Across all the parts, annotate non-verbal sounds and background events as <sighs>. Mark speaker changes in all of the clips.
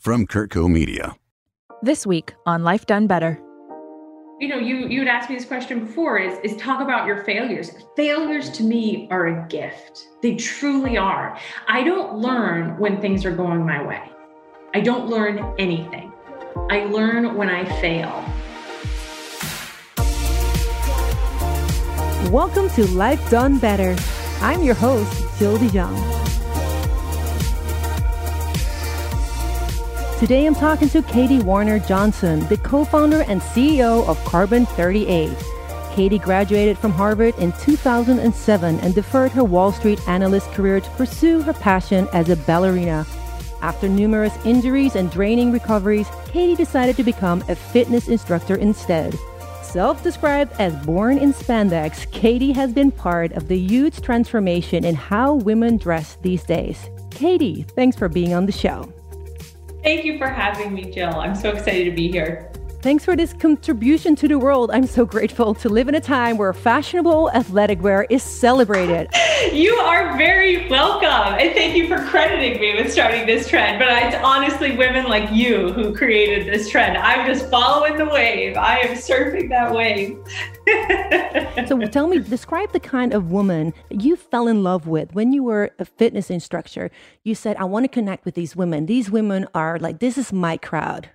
Speaker 1: from CurtCo Media.
Speaker 2: This week on Life Done Better.
Speaker 3: You know, you you had asked me this question before is is talk about your failures. Failures to me are a gift. They truly are. I don't learn when things are going my way. I don't learn anything. I learn when I fail.
Speaker 4: Welcome to Life Done Better. I'm your host, Jill DeJong. Today I'm talking to Katie Warner Johnson, the co founder and CEO of Carbon 38. Katie graduated from Harvard in 2007 and deferred her Wall Street analyst career to pursue her passion as a ballerina. After numerous injuries and draining recoveries, Katie decided to become a fitness instructor instead. Self described as born in spandex, Katie has been part of the huge transformation in how women dress these days. Katie, thanks for being on the show.
Speaker 3: Thank you for having me, Jill. I'm so excited to be here.
Speaker 4: Thanks for this contribution to the world. I'm so grateful to live in a time where fashionable athletic wear is celebrated. <laughs>
Speaker 3: you are very welcome. And thank you for crediting me with starting this trend. But it's honestly women like you who created this trend. I'm just following the wave. I am surfing that wave. <laughs>
Speaker 4: so tell me, describe the kind of woman you fell in love with when you were a fitness instructor. You said, I want to connect with these women. These women are like, this is my crowd.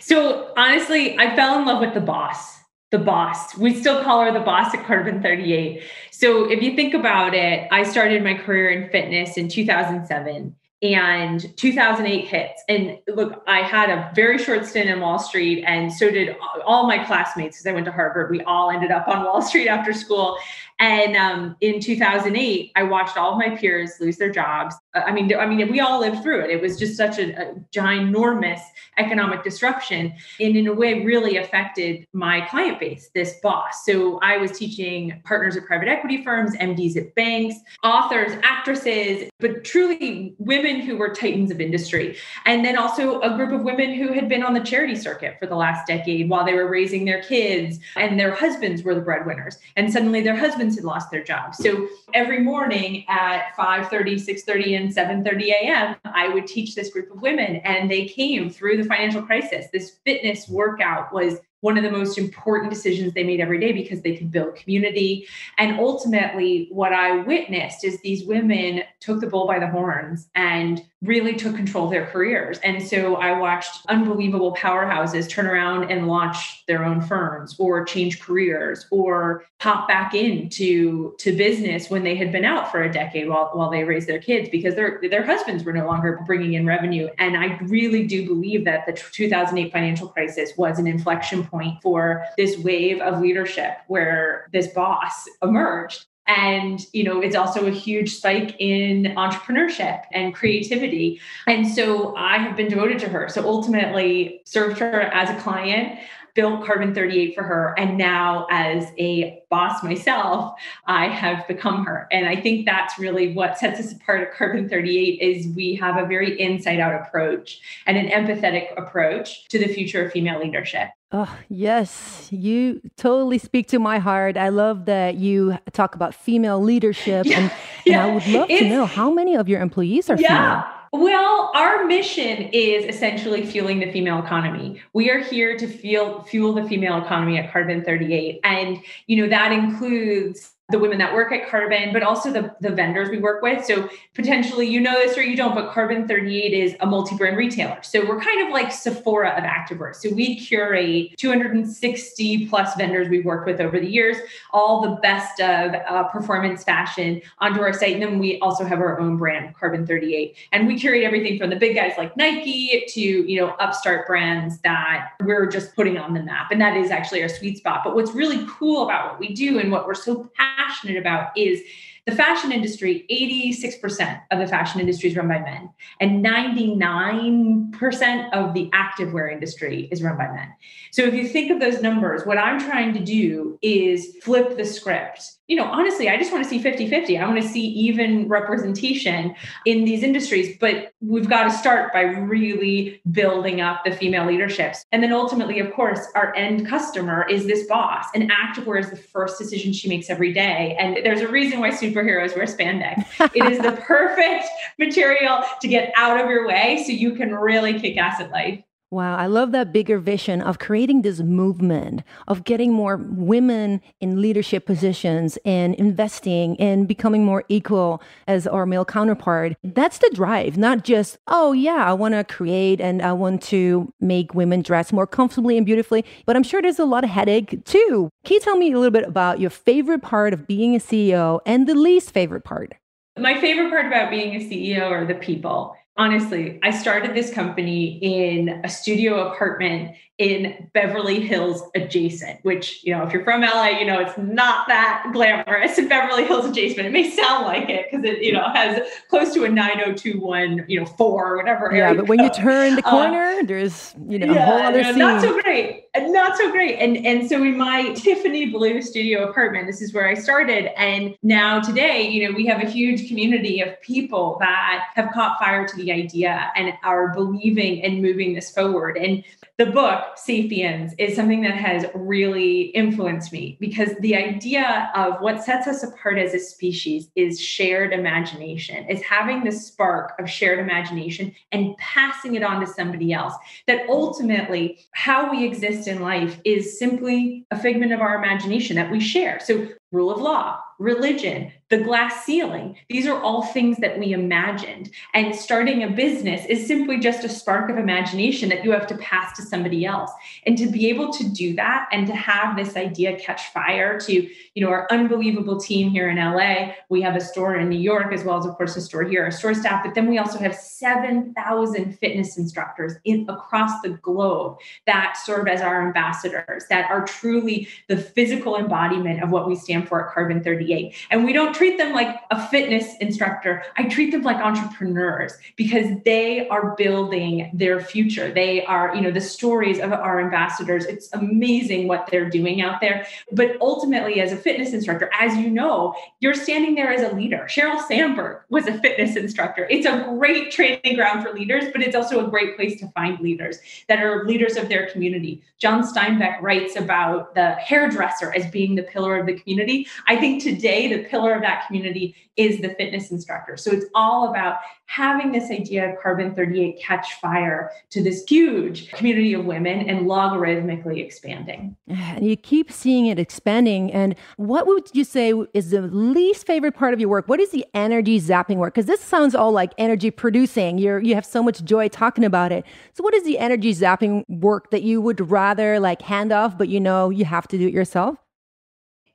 Speaker 3: So honestly, I fell in love with the boss. The boss. We still call her the boss at Carbon 38. So if you think about it, I started my career in fitness in 2007 and 2008 hits and look i had a very short stint in wall street and so did all my classmates because i went to harvard we all ended up on wall street after school and um, in 2008, I watched all of my peers lose their jobs. Uh, I mean, I mean, we all lived through it. It was just such a, a ginormous economic disruption, and in a way, really affected my client base. This boss. So I was teaching partners at private equity firms, MDs at banks, authors, actresses, but truly women who were titans of industry, and then also a group of women who had been on the charity circuit for the last decade while they were raising their kids, and their husbands were the breadwinners, and suddenly their husbands had lost their jobs. So every morning at 5:30, 6:30 and 7:30 a.m., I would teach this group of women and they came through the financial crisis. This fitness workout was one of the most important decisions they made every day because they could build community. And ultimately, what I witnessed is these women took the bull by the horns and really took control of their careers. And so I watched unbelievable powerhouses turn around and launch their own firms or change careers or pop back into to business when they had been out for a decade while, while they raised their kids because their their husbands were no longer bringing in revenue. And I really do believe that the 2008 financial crisis was an inflection point for this wave of leadership where this boss emerged. And you know it's also a huge spike in entrepreneurship and creativity. And so i have been devoted to her. So ultimately served her as a client built carbon 38 for her. And now as a boss myself i have become her. And i think that's really what sets us apart at carbon 38 is we have a very inside out approach and an empathetic approach to the future of female leadership
Speaker 4: Oh, yes, you totally speak to my heart. I love that you talk about female leadership, yeah, and, <laughs> yeah. and I would love it's, to know how many of your employees are yeah. female.
Speaker 3: Well, our mission is essentially fueling the female economy. We are here to fuel fuel the female economy at Carbon 38, and you know that includes the women that work at Carbon, but also the, the vendors we work with. So potentially you know this or you don't, but Carbon 38 is a multi-brand retailer. So we're kind of like Sephora of activewear. So we curate 260 plus vendors we've worked with over the years, all the best of uh, performance fashion onto our site. And then we also have our own brand, Carbon 38. And we curate everything from the big guys like Nike to, you know, upstart brands that we're just putting on the map. And that is actually our sweet spot. But what's really cool about what we do and what we're so passionate passionate about is the fashion industry 86% of the fashion industry is run by men and 99% of the activewear industry is run by men. So if you think of those numbers what i'm trying to do is flip the script you know, honestly, I just want to see 50 50. I want to see even representation in these industries. But we've got to start by really building up the female leaderships. And then ultimately, of course, our end customer is this boss. And activewear is the first decision she makes every day. And there's a reason why superheroes wear spandex. it is the <laughs> perfect material to get out of your way so you can really kick ass at life.
Speaker 4: Wow, I love that bigger vision of creating this movement of getting more women in leadership positions and investing and becoming more equal as our male counterpart. That's the drive, not just, oh, yeah, I want to create and I want to make women dress more comfortably and beautifully. But I'm sure there's a lot of headache too. Can you tell me a little bit about your favorite part of being a CEO and the least favorite part?
Speaker 3: My favorite part about being a CEO are the people honestly, I started this company in a studio apartment in Beverly Hills adjacent, which, you know, if you're from LA, you know, it's not that glamorous in Beverly Hills adjacent. It may sound like it because it, you know, has close to a 9021, you know, four, whatever. Area.
Speaker 4: Yeah, but when you turn the uh, corner, uh, there's, you know, yeah, a whole other scene.
Speaker 3: Not so great. Not so great. And and so in my <laughs> Tiffany blue studio apartment, this is where I started. And now today, you know, we have a huge community of people that have caught fire to the idea and are believing and moving this forward. And the book sapiens is something that has really influenced me because the idea of what sets us apart as a species is shared imagination. Is having the spark of shared imagination and passing it on to somebody else that ultimately how we exist in life is simply a figment of our imagination that we share. So rule of law religion, the glass ceiling. These are all things that we imagined. And starting a business is simply just a spark of imagination that you have to pass to somebody else. And to be able to do that and to have this idea catch fire to, you know, our unbelievable team here in LA, we have a store in New York as well as of course a store here, our store staff, but then we also have 7,000 fitness instructors in across the globe that serve as our ambassadors that are truly the physical embodiment of what we stand for at Carbon 38. And we don't treat them like a fitness instructor. I treat them like entrepreneurs because they are building their future. They are, you know, the stories of our ambassadors. It's amazing what they're doing out there. But ultimately, as a fitness instructor, as you know, you're standing there as a leader. Sheryl Sandberg was a fitness instructor. It's a great training ground for leaders, but it's also a great place to find leaders that are leaders of their community. John Steinbeck writes about the hairdresser as being the pillar of the community. I think today, the pillar of that community is the fitness instructor. So it's all about having this idea of carbon 38 catch fire to this huge community of women and logarithmically expanding.
Speaker 4: And <sighs> you keep seeing it expanding. And what would you say is the least favorite part of your work? What is the energy zapping work? Because this sounds all like energy producing. You're you have so much joy talking about it. So what is the energy zapping work that you would rather like hand off, but you know you have to do it yourself?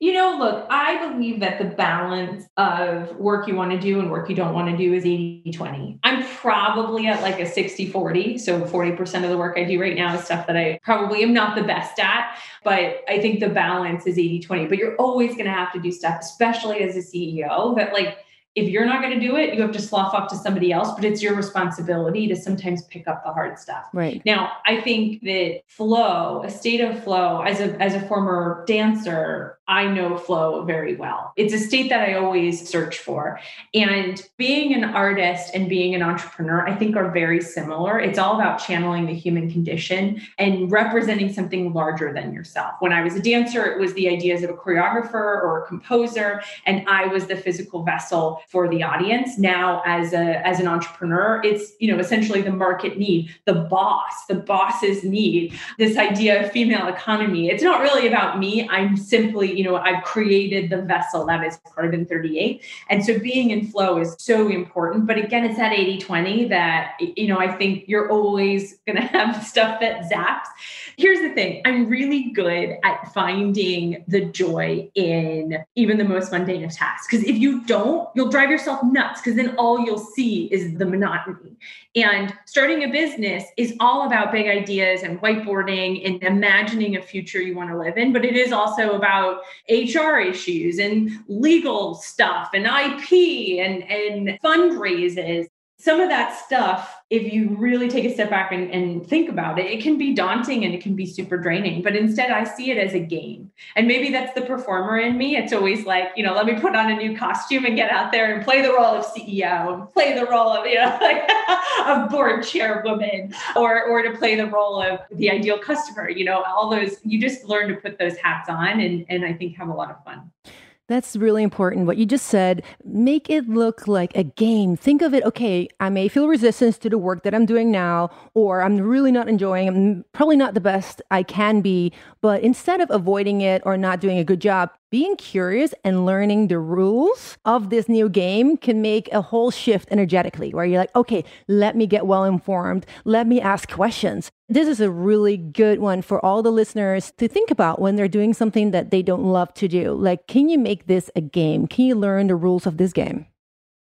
Speaker 3: You know, look, I believe that the balance of work you want to do and work you don't want to do is 80 20. I'm probably at like a 60 40. So 40% of the work I do right now is stuff that I probably am not the best at. But I think the balance is 80 20. But you're always going to have to do stuff, especially as a CEO, that like, if you're not going to do it, you have to slough off to somebody else, but it's your responsibility to sometimes pick up the hard stuff.
Speaker 4: Right.
Speaker 3: Now, I think that flow, a state of flow as a as a former dancer, I know flow very well. It's a state that I always search for. And being an artist and being an entrepreneur, I think are very similar. It's all about channeling the human condition and representing something larger than yourself. When I was a dancer, it was the ideas of a choreographer or a composer, and I was the physical vessel for the audience. Now, as a as an entrepreneur, it's you know essentially the market need, the boss, the boss's need, this idea of female economy. It's not really about me. I'm simply you know, I've created the vessel that is carbon 38. And so being in flow is so important. But again, it's that 80 20 that, you know, I think you're always going <laughs> to have stuff that zaps. Here's the thing I'm really good at finding the joy in even the most mundane of tasks. Because if you don't, you'll drive yourself nuts because then all you'll see is the monotony. And starting a business is all about big ideas and whiteboarding and imagining a future you want to live in. But it is also about HR issues and legal stuff and IP and, and fundraisers some of that stuff, if you really take a step back and, and, think about it, it can be daunting and it can be super draining. But instead, I see it as a game. And maybe that's the performer in me. It's always like, you know, let me put on a new costume and get out there and play the role of CEO and play the role of, you know, <laughs> like of board chairwoman or, or to play the role of the ideal customer, you know, all those, you just learn to put those hats on and, and I think have a lot of fun.
Speaker 4: That's really important. What you just said, make it look like a game. Think of it, okay, I may feel resistance to the work that I'm doing now, or I'm really not enjoying, I'm probably not the best I can be. But instead of avoiding it or not doing a good job, being curious and learning the rules of this new game can make a whole shift energetically where you're like, okay, let me get well informed. Let me ask questions. This is a really good one for all the listeners to think about when they're doing something that they don't love to do. Like, can you make this a game? Can you learn the rules of this game?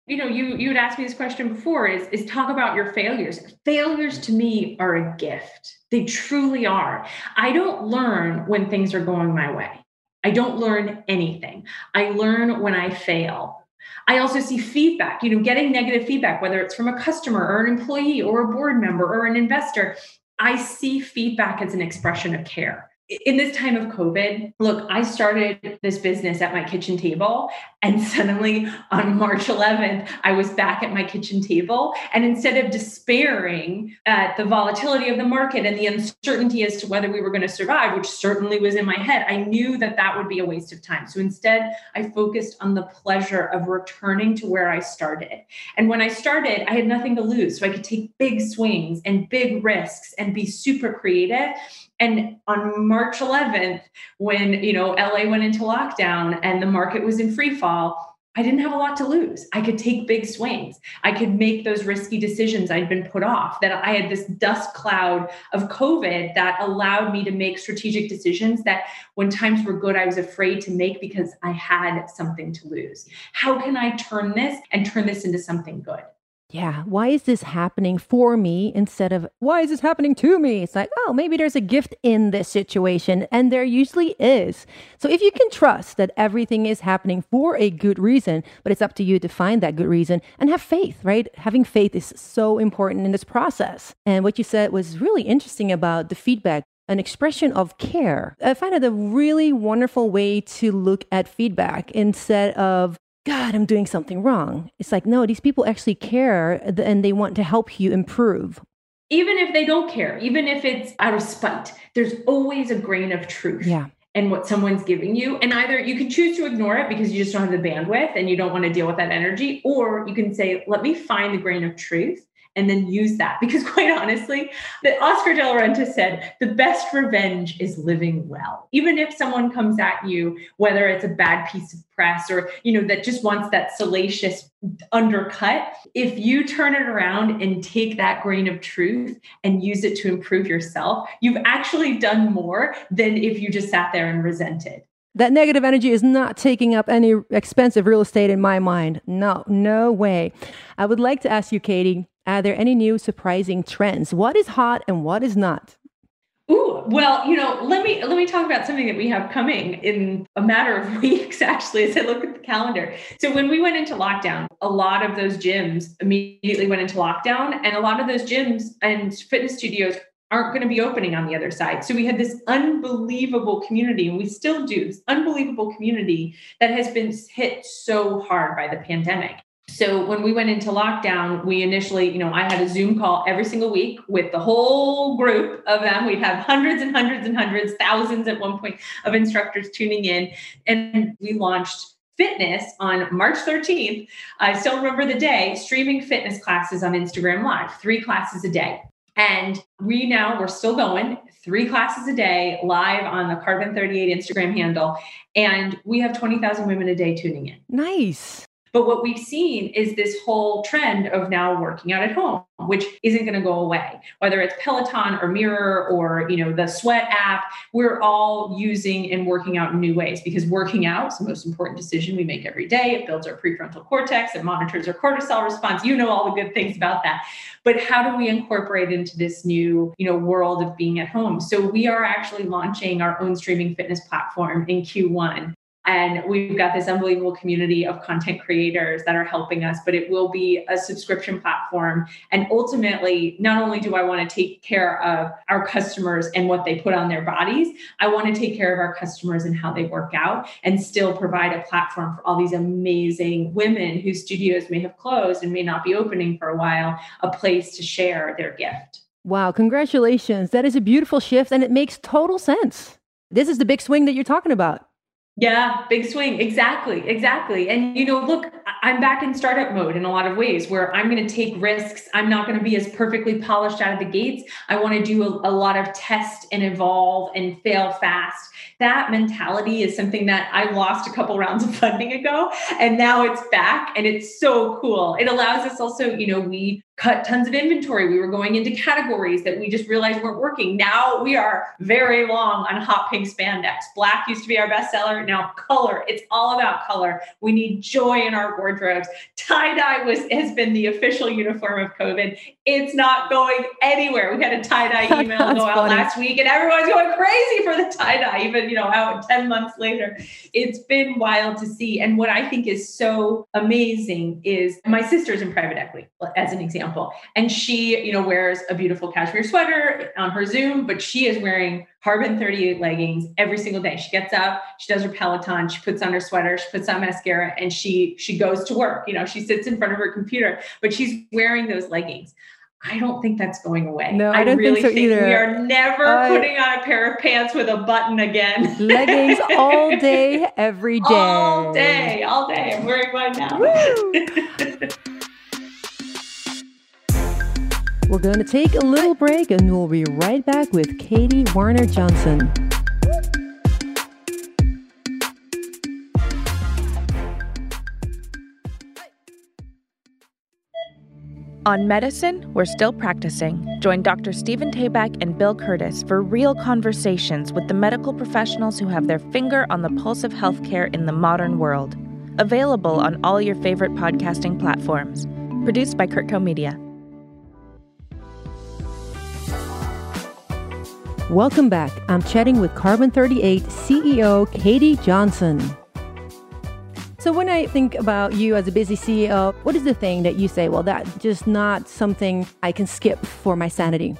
Speaker 3: you know you you had asked me this question before is is talk about your failures failures to me are a gift they truly are i don't learn when things are going my way I don't learn anything. I learn when I fail. I also see feedback, you know, getting negative feedback, whether it's from a customer or an employee or a board member or an investor. I see feedback as an expression of care in this time of COVID, look, I started this business at my kitchen table. And <laughs> suddenly on March 11th, I was back at my kitchen table. And instead of despairing at the volatility of the market and the uncertainty as to whether we were going to survive, which certainly was in my head, I knew that that would be a waste of time. So instead, I focused on the pleasure of returning to where I started. And when I started, I had nothing to lose. So I could take big swings and big risks and be super creative and on March 11th, when you know LA went into lockdown and the market was in free fall, I didn't have a lot to lose. I could take big swings. I could make those risky decisions I'd been put off. That I had this dust cloud of COVID that allowed me to make strategic decisions that when times were good, I was afraid to make because I had something to lose. How can I turn this and turn this into something good?
Speaker 4: Yeah, why is this happening for me instead of why is this happening to me? It's like, oh, maybe there's a gift in this situation. And there usually is. So if you can trust that everything is happening for a good reason, but it's up to you to find that good reason and have faith, right? Having faith is so important in this process. And what you said was really interesting about the feedback an expression of care. I find it a really wonderful way to look at feedback instead of God, I'm doing something wrong. It's like, no, these people actually care and they want to help you improve.
Speaker 3: Even if they don't care, even if it's out of spite, there's always a grain of truth.
Speaker 4: Yeah.
Speaker 3: And what someone's giving you. And either you can choose to ignore it because you just don't have the bandwidth and you don't want to deal with that energy, or you can say, let me find the grain of truth and then use that. Because <laughs> quite honestly, the Oscar de la Renta said, the best revenge is living well. Even if someone comes at you, whether it's a bad piece of press or, you know, that just wants that salacious undercut, if you turn it around and take that grain of truth and use it to improve yourself, you've actually done more than if you just sat there and resented.
Speaker 4: That negative energy is not taking up any expensive real estate in my mind. No, no way. I would like to ask you, Katie, are there any new surprising trends? What is hot and what is not?
Speaker 3: Ooh, well, you know, let me let me talk about something that we have coming in a matter of <laughs> weeks. Actually, as I look at the calendar. So when we went into lockdown, a lot of those gyms immediately went into lockdown, and a lot of those gyms and fitness studios aren't going to be opening on the other side. So we had this unbelievable community, and we still do this unbelievable community that has been hit so hard by the pandemic. So when we went into lockdown, we initially, you know, I had a Zoom call every single week with the whole group of them. We'd have hundreds and hundreds and hundreds, thousands at one point of instructors tuning in. And we launched fitness on March 13th. I still remember the day, streaming fitness classes on Instagram Live, three classes a day. And we now, we're still going three classes a day live on the Carbon 38 Instagram handle. And we have 20,000 women a day tuning in.
Speaker 4: Nice.
Speaker 3: But what we've seen is this whole trend of now working out at home, which isn't going to go away. Whether it's Peloton or Mirror or you know the Sweat app, we're all using and working out in new ways because working out is the most important decision we make every day. It builds our prefrontal cortex, it monitors our cortisol response. You know all the good things about that. But how do we incorporate into this new you know world of being at home? So we are actually launching our own streaming fitness platform in Q1 And we've got this unbelievable community of content creators that are helping us, but it will be a subscription platform. And ultimately, not only do I want to take care of our customers and what they put on their bodies, I want to take care of our customers and how they work out and still provide a platform for all these amazing women whose studios may have closed and may not be opening for a while, a place to share their gift.
Speaker 4: Wow, congratulations. That is a beautiful shift and it makes total sense. This is the big swing that you're talking about.
Speaker 3: Yeah, big swing. Exactly. Exactly. And, you know, look, I'm back in startup mode in a lot of ways where I'm going to take risks. I'm not going to be as perfectly polished out of the gates. I want to do a, a, lot of test and evolve and fail fast. That mentality is something that I lost a couple rounds of funding ago. And now it's back and it's so cool. It allows us also, you know, we cut tons of inventory. We were going into categories that we just realized weren't working. Now we are very long on hot pink spandex. Black used to be our bestseller. Now color. It's all about color. We need joy in our wardrobes. Tie dye was has been the official uniform of COVID. It's not going anywhere. We had a tie dye <laughs> email go out funny. last week, and everyone's going crazy for the tie dye. Even you know out <laughs> ten months later, it's been wild to see. And what I think is so amazing is my sister's in private equity, as an example. And she, you know, wears a beautiful cashmere sweater on her Zoom, but she is wearing Carbon 38 leggings every single day. She gets up, she does her Peloton, she puts on her sweater, she puts on mascara, and she she goes to work. You know, she sits in front of her computer, but she's wearing those leggings. I don't think that's going away.
Speaker 4: No, I, I don't really think so
Speaker 3: think
Speaker 4: either.
Speaker 3: We are never uh, putting on a pair of pants with a button again.
Speaker 4: leggings all day, <laughs> every day.
Speaker 3: All day, all day. I'm wearing mine now. <laughs>
Speaker 4: We're going to take a little break and we'll be right back with Katie Warner Johnson.
Speaker 2: On medicine, we're still practicing. Join Dr. Stephen Tabak and Bill Curtis for real conversations with the medical professionals who have their finger on the pulse of healthcare in the modern world. Available on all your favorite podcasting platforms. Produced by CurtCo Media.
Speaker 4: Welcome back. I'm chatting with Carbon 38 CEO Katie Johnson. So, when I think about you as a busy CEO, what is the thing that you say, well, that's just not something I can skip for my sanity?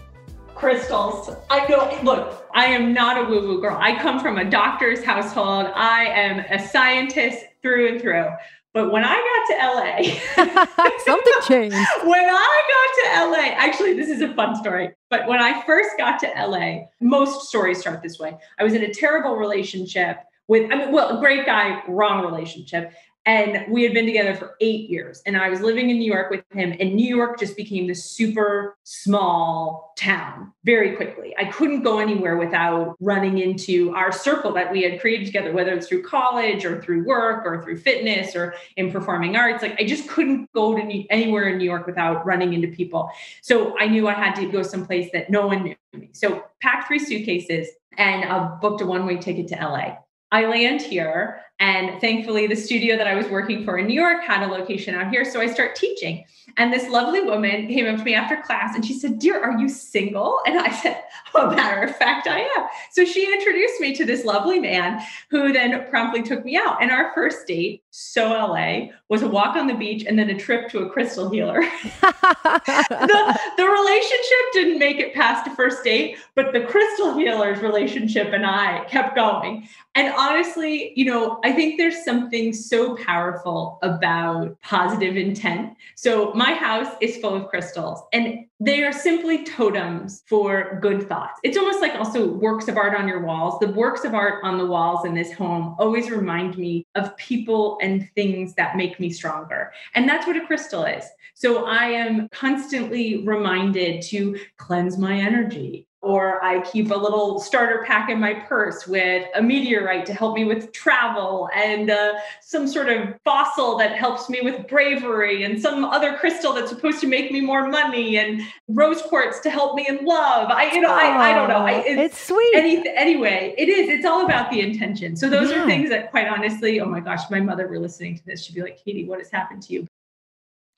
Speaker 3: Crystals. I know, look, I am not a woo woo girl. I come from a doctor's household. I am a scientist through and through. But when I got to LA, <laughs>
Speaker 4: something changed. <laughs>
Speaker 3: when I got to LA, actually, this is a fun story. But when I first got to LA, most stories start this way. I was in a terrible relationship with, I mean, well, great guy, wrong relationship. And we had been together for eight years. And I was living in New York with him. And New York just became this super small town very quickly. I couldn't go anywhere without running into our circle that we had created together, whether it's through college or through work or through fitness or in performing arts. Like I just couldn't go to New- anywhere in New York without running into people. So I knew I had to go someplace that no one knew me. So packed three suitcases and uh, booked a one way ticket to LA. I land here and thankfully, the studio that I was working for in New York had a location out here. So I start teaching. And this lovely woman came up to me after class and she said, Dear, are you single? <laughs> And I said, Oh, matter of fact, I am. So she introduced me to this lovely man who then promptly took me out. And our first date, so LA, was a walk on the beach and then a trip to a crystal healer. <laughs> the, the relationship didn't make it past a first date, but the crystal healer's relationship and I kept going. And honestly, you know, I think there's something so powerful about positive intent. So my house is full of crystals and they are simply totems for good thoughts. It's almost like also works of art on your walls. The works of art on the walls in this home always remind me of people and things that make me stronger. And that's what a crystal is. So I am constantly reminded to cleanse my energy, or I keep a little starter pack in my purse with a meteorite to help me with travel and uh, some sort of fossil that helps me with bravery and some other crystal that's supposed to make me more money and rose quartz to help me in love. I, you know, I, I don't know. I,
Speaker 4: it's, it's, sweet.
Speaker 3: Any, anyway, it is. It's all about the intention. So those yeah. are things that quite honestly, oh my gosh, my mother were listening to this. She'd be like, Katie, what has happened to you?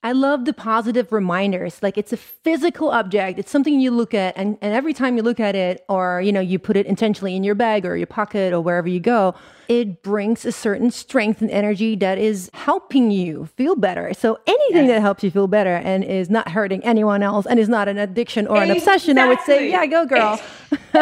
Speaker 4: I love the positive reminders. Like it's a physical object. It's something you look at and, and every time you look at it or, you know, you put it intentionally in your bag or your pocket or wherever you go, it brings a certain strength and energy that is helping you feel better. So anything yes. that helps you feel better and is not hurting anyone else and is not an addiction or an obsession, I would say, yeah, go girl. <laughs>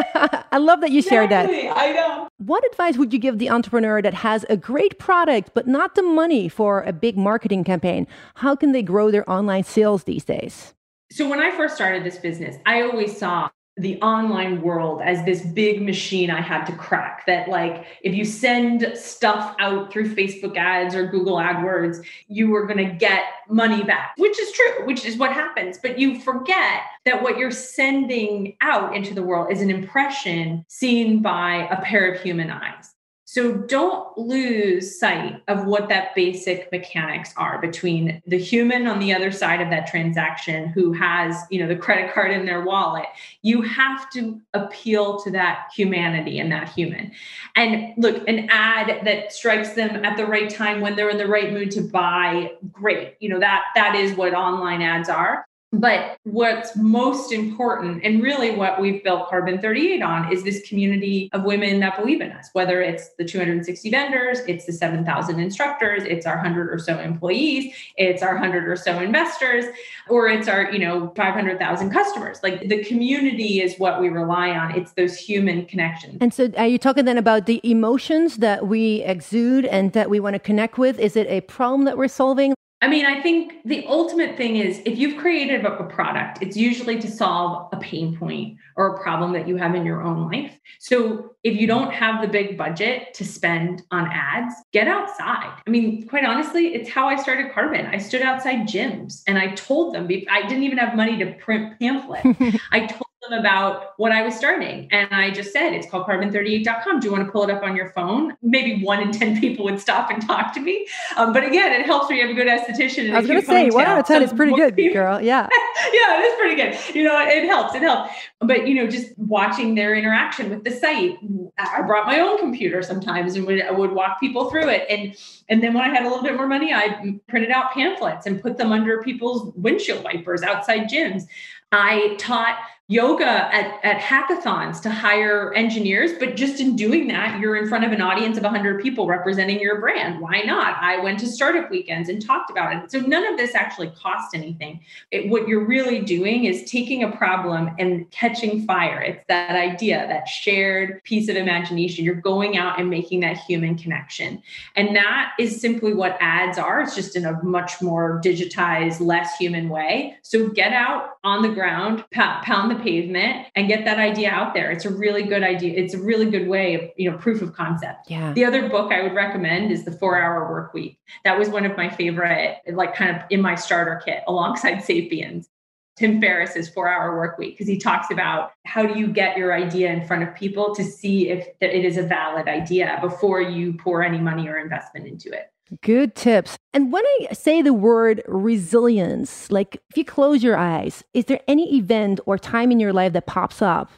Speaker 4: I love that you exactly. shared that.
Speaker 3: I know.
Speaker 4: What advice would you give the entrepreneur that has a great product but not the money for a big marketing campaign? How can they grow their online sales these days?
Speaker 3: So, when I first started this business, I always saw the online world as this big machine I had to crack. That, like, if you send stuff out through Facebook ads or Google AdWords, you were going to get money back, which is true, which is what happens. But you forget that what you're sending out into the world is an impression seen by a pair of human eyes. So don't lose sight of what that basic mechanics are between the human on the other side of that transaction who has, you know, the credit card in their wallet. You have to appeal to that humanity and that human. And look, an ad that strikes them at the right time when they're in the right mood to buy, great. You know, that that is what online ads are. But what's most important, and really what we've built Carbon 38 on, is this community of women that believe in us, whether it's the 260 vendors, it's the 7,000 instructors, it's our 100 or so employees, it's our 100 or so investors, or it's our, you know, 500,000 customers. Like the community is what we rely on. It's those human connections.
Speaker 4: And so are you talking then about the emotions that we exude and that we want to connect with? Is it a problem that we're solving?
Speaker 3: I mean, I think the ultimate thing is if you've created a product, it's usually to solve a pain point or a problem that you have in your own life. So if you don't have the big budget to spend on ads, get outside. I mean, quite honestly, it's how I started Carbon. I stood outside gyms and I told them, I didn't even have money to print pamphlets. <laughs> I told them about what I was starting. And I just said, it's called carbon38.com. Do you want to pull it up on your phone? Maybe one in 10 people would stop and <laughs> talk to me. Um, but again, it helps when you have a good esthetician.
Speaker 4: I was going to say, one out of 10 is pretty good, <laughs> girl. Yeah.
Speaker 3: yeah, it is pretty good. You know, it helps. It helps. But, you know, just watching their interaction with the site, I brought my own computer sometimes and would, would walk people through it. And, and then when I had a little bit more money, I printed out pamphlets and put them under people's windshield wipers outside gyms. I taught yoga at, at hackathons to hire engineers but just in doing that you're in front of an audience of 100 people representing your brand. Why not? I went to startup weekends and talked about it. So none of this actually cost anything. It, what you're really doing is taking a problem and catching fire. It's that idea that shared piece of imagination. You're going out and making that human connection. And that is simply what ads are. It's just in a much more digitized less human way. So get out on the ground pound the pavement and get that idea out there. It's a really good idea. It's a really good way of, you know, proof of concept.
Speaker 4: Yeah.
Speaker 3: The other book I would recommend is The 4-Hour Work Week. That was one of my favorite like kind of in my starter kit alongside <laughs> Sapiens. Tim Ferriss's 4-Hour Work Week because he talks about how do you get your idea in front of people to see if it is a valid idea before you pour any money or investment into it.
Speaker 4: Good tips. And when I say the word resilience, like if you close your eyes, is there any event or time in your life that pops up?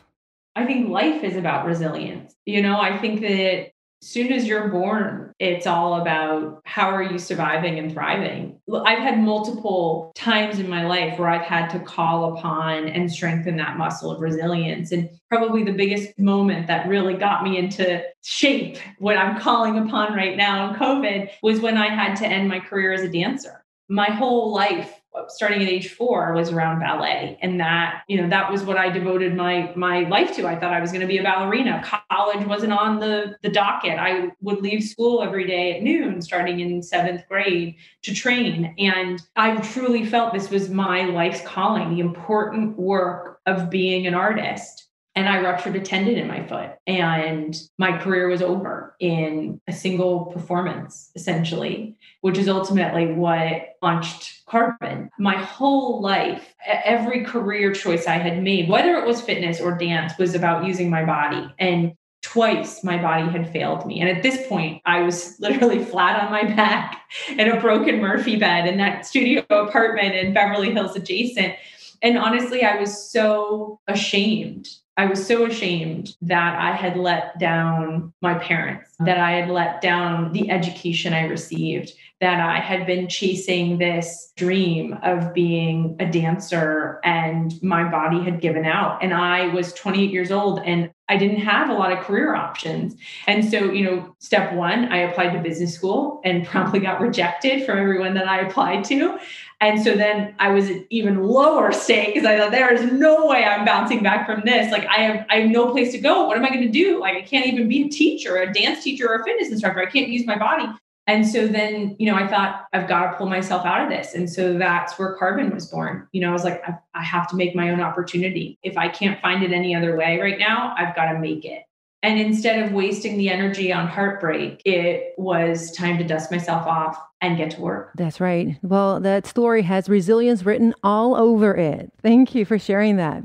Speaker 3: I think life is about resilience. You know, I think that soon as you're born, it's all about how are you surviving and thriving. I've had multiple times in my life where I've had to call upon and strengthen that muscle of resilience. And probably the biggest moment that really got me into shape, what I'm calling upon right now in COVID, was when I had to end my career as a dancer. My whole life starting at age four was around ballet. And that you know that was what i devoted my my life to. I thought i was going to be a ballerina. College wasn't on the the docket. I would leave school every day at noon starting in seventh grade to train. And i truly felt this was my life's calling the important work of being an artist and I ruptured a tendon in my foot, and my career was over in a single performance, essentially, which is ultimately what launched Carbon. My whole life, every career choice I had made, whether it was fitness or dance, was about using my body. And twice my body had failed me. And at this point, I was literally flat on my back in a broken Murphy bed in that studio apartment in Beverly Hills adjacent. And honestly, I was so ashamed I was so ashamed that I had let down my parents, that I had let down the education I received, that I had been chasing this dream of being a dancer and my body had given out. And I was 28 years old and I didn't have a lot of career options. And so, you know, step one, I applied to business school and <laughs> promptly got rejected from everyone that I applied to. And so then I was an even lower state because I thought there is no way I'm bouncing back from this. Like I have I have no place to go. What am I going to do? Like I can't even be a teacher, a dance teacher, or a fitness instructor. I can't use my body. And so then, you know, I thought I've got to pull myself out of this. And so that's where Carbon was born. You know, I was like, I, I have to make my own opportunity. If I can't find it any other way right now, I've got to make it. And instead of wasting the energy on heartbreak, it was time to dust myself off and get to work.
Speaker 4: That's right. Well, that story has resilience written all over it. Thank you for sharing that.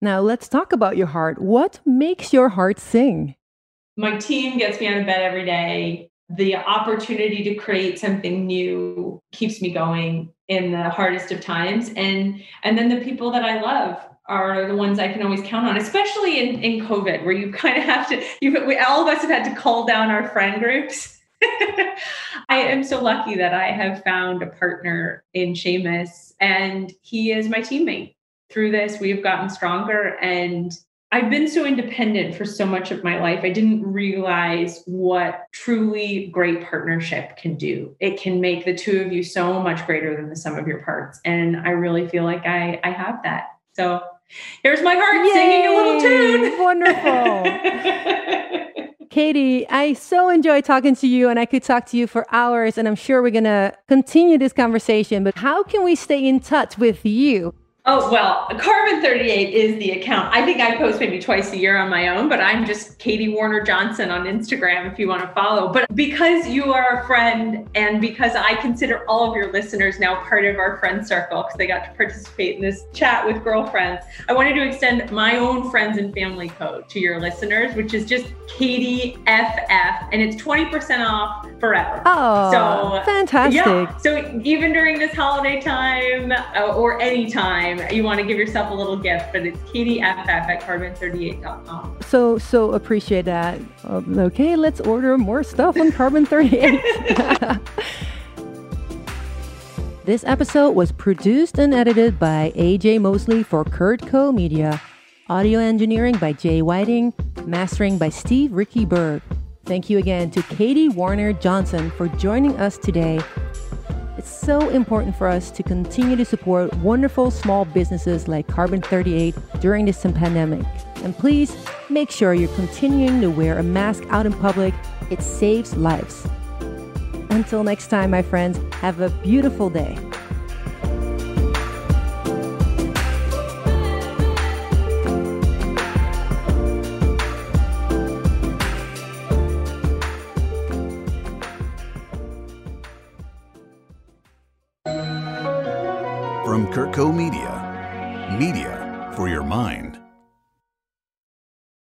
Speaker 4: Now, let's talk about your heart. What makes your heart sing?
Speaker 3: My team gets me out of bed every day. The opportunity to create something new keeps me going in the hardest of times and and then the people that I love are the ones I can always count on, especially in, in COVID, where you kind of have to, you we, all of us have had to call down our friend groups. <laughs> I am so lucky that I have found a partner in Seamus, and he is my teammate. Through this, we've gotten stronger, and I've been so independent for so much of my life. I didn't realize what truly great partnership can do. It can make the two of you so much greater than the sum of your parts. And I really feel like I, I have that. So Here's my heart Yay! singing a little tune.
Speaker 4: Wonderful. <laughs> Katie, I so enjoy talking to you and I could talk to you for hours and I'm sure we're going to continue this conversation, but how can we stay in touch with you?
Speaker 3: Oh, well, Carbon 38 is the account. I think I post maybe twice a year on my own, but I'm just Katie Warner Johnson on Instagram if you want to follow. But because you are a friend and because I consider all of your listeners now part of our friend circle because they got to participate in this chat with girlfriends, I wanted to extend my own friends and family code to your listeners, which is just Katie FF, and it's 20% off forever.
Speaker 4: Oh, so fantastic. Yeah.
Speaker 3: So even during this holiday time uh, or any time, time you want to give yourself a little gift, but it's KatieFF at carbon38.com.
Speaker 4: So, so appreciate that. Um, okay, let's order more stuff on Carbon 38. <laughs> <laughs> this episode was produced and edited by AJ Mosley for CurtCo Media. Audio engineering by Jay Whiting, mastering by Steve Ricky Berg. Thank you again to Katie Warner Johnson for joining us today it's so important for us to continue to support wonderful small businesses like Carbon 38 during this pandemic. And please make sure you're continuing to wear a mask out in public. It saves lives. Until next time, my friends, have a beautiful day.
Speaker 1: CurtCo Media.